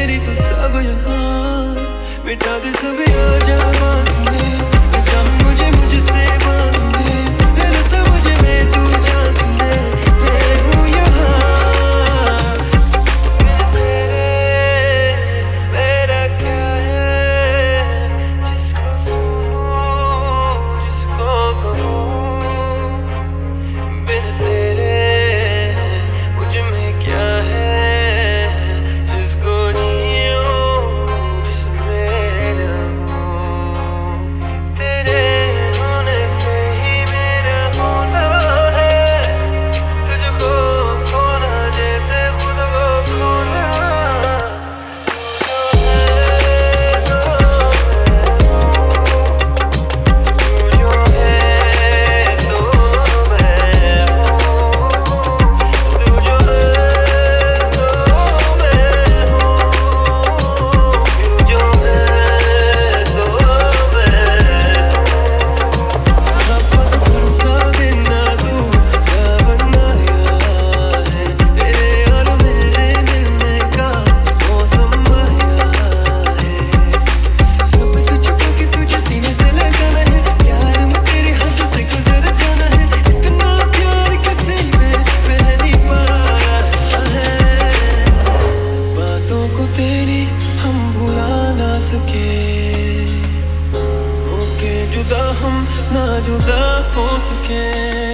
मेरी तो सब यहाँ। मिटा दे सब आ जा अच्छा, मुझे मुझसे सके। जुदा हम ना जुदा हो सके।